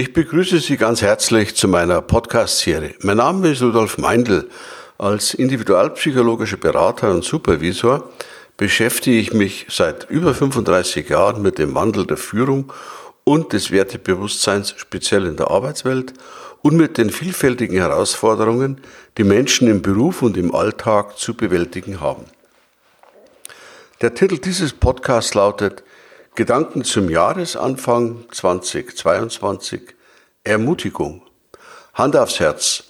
Ich begrüße Sie ganz herzlich zu meiner Podcast-Serie. Mein Name ist Rudolf Meindl. Als individualpsychologischer Berater und Supervisor beschäftige ich mich seit über 35 Jahren mit dem Wandel der Führung und des Wertebewusstseins, speziell in der Arbeitswelt, und mit den vielfältigen Herausforderungen, die Menschen im Beruf und im Alltag zu bewältigen haben. Der Titel dieses Podcasts lautet Gedanken zum Jahresanfang 2022. Ermutigung. Hand aufs Herz.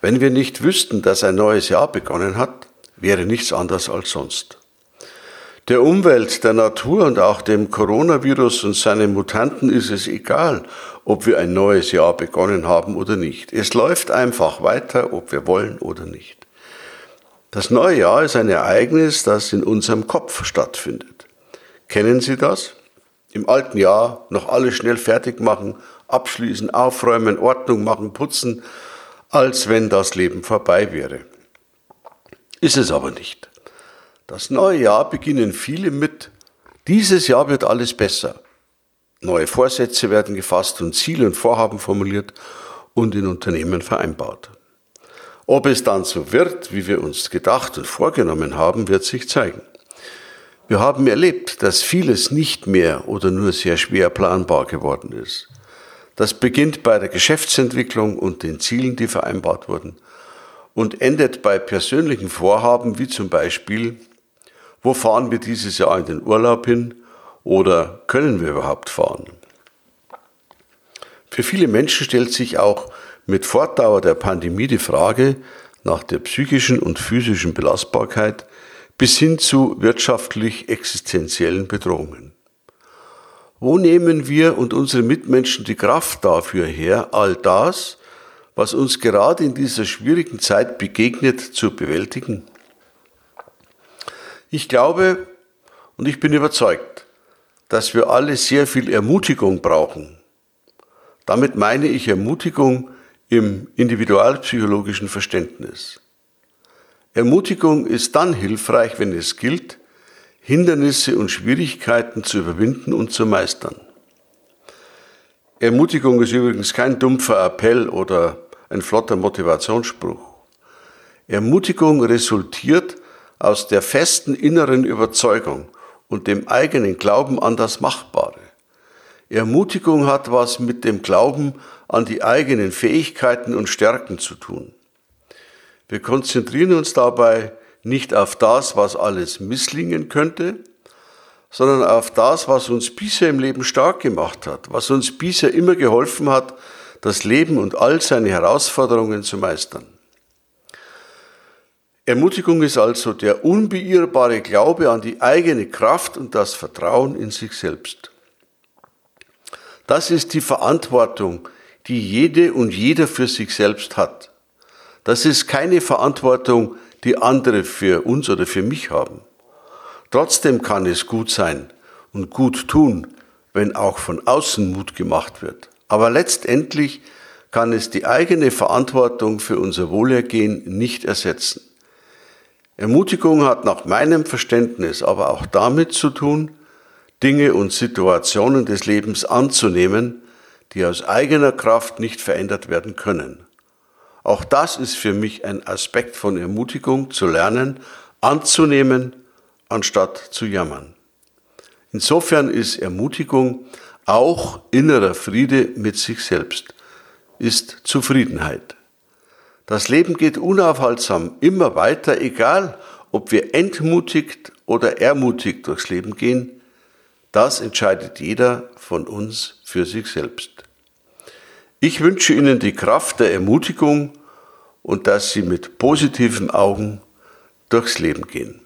Wenn wir nicht wüssten, dass ein neues Jahr begonnen hat, wäre nichts anders als sonst. Der Umwelt, der Natur und auch dem Coronavirus und seinen Mutanten ist es egal, ob wir ein neues Jahr begonnen haben oder nicht. Es läuft einfach weiter, ob wir wollen oder nicht. Das neue Jahr ist ein Ereignis, das in unserem Kopf stattfindet. Kennen Sie das? Im alten Jahr noch alles schnell fertig machen, abschließen, aufräumen, Ordnung machen, putzen, als wenn das Leben vorbei wäre. Ist es aber nicht. Das neue Jahr beginnen viele mit, dieses Jahr wird alles besser. Neue Vorsätze werden gefasst und Ziele und Vorhaben formuliert und in Unternehmen vereinbart. Ob es dann so wird, wie wir uns gedacht und vorgenommen haben, wird sich zeigen. Wir haben erlebt, dass vieles nicht mehr oder nur sehr schwer planbar geworden ist. Das beginnt bei der Geschäftsentwicklung und den Zielen, die vereinbart wurden, und endet bei persönlichen Vorhaben wie zum Beispiel, wo fahren wir dieses Jahr in den Urlaub hin oder können wir überhaupt fahren? Für viele Menschen stellt sich auch mit Fortdauer der Pandemie die Frage nach der psychischen und physischen Belastbarkeit bis hin zu wirtschaftlich existenziellen Bedrohungen. Wo nehmen wir und unsere Mitmenschen die Kraft dafür her, all das, was uns gerade in dieser schwierigen Zeit begegnet, zu bewältigen? Ich glaube und ich bin überzeugt, dass wir alle sehr viel Ermutigung brauchen. Damit meine ich Ermutigung im individualpsychologischen Verständnis. Ermutigung ist dann hilfreich, wenn es gilt, Hindernisse und Schwierigkeiten zu überwinden und zu meistern. Ermutigung ist übrigens kein dumpfer Appell oder ein flotter Motivationsspruch. Ermutigung resultiert aus der festen inneren Überzeugung und dem eigenen Glauben an das Machbare. Ermutigung hat was mit dem Glauben an die eigenen Fähigkeiten und Stärken zu tun. Wir konzentrieren uns dabei nicht auf das, was alles misslingen könnte, sondern auf das, was uns bisher im Leben stark gemacht hat, was uns bisher immer geholfen hat, das Leben und all seine Herausforderungen zu meistern. Ermutigung ist also der unbeirrbare Glaube an die eigene Kraft und das Vertrauen in sich selbst. Das ist die Verantwortung, die jede und jeder für sich selbst hat. Das ist keine Verantwortung, die andere für uns oder für mich haben. Trotzdem kann es gut sein und gut tun, wenn auch von außen Mut gemacht wird. Aber letztendlich kann es die eigene Verantwortung für unser Wohlergehen nicht ersetzen. Ermutigung hat nach meinem Verständnis aber auch damit zu tun, Dinge und Situationen des Lebens anzunehmen, die aus eigener Kraft nicht verändert werden können. Auch das ist für mich ein Aspekt von Ermutigung, zu lernen, anzunehmen, anstatt zu jammern. Insofern ist Ermutigung auch innerer Friede mit sich selbst, ist Zufriedenheit. Das Leben geht unaufhaltsam immer weiter, egal ob wir entmutigt oder ermutigt durchs Leben gehen, das entscheidet jeder von uns für sich selbst. Ich wünsche Ihnen die Kraft der Ermutigung und dass Sie mit positiven Augen durchs Leben gehen.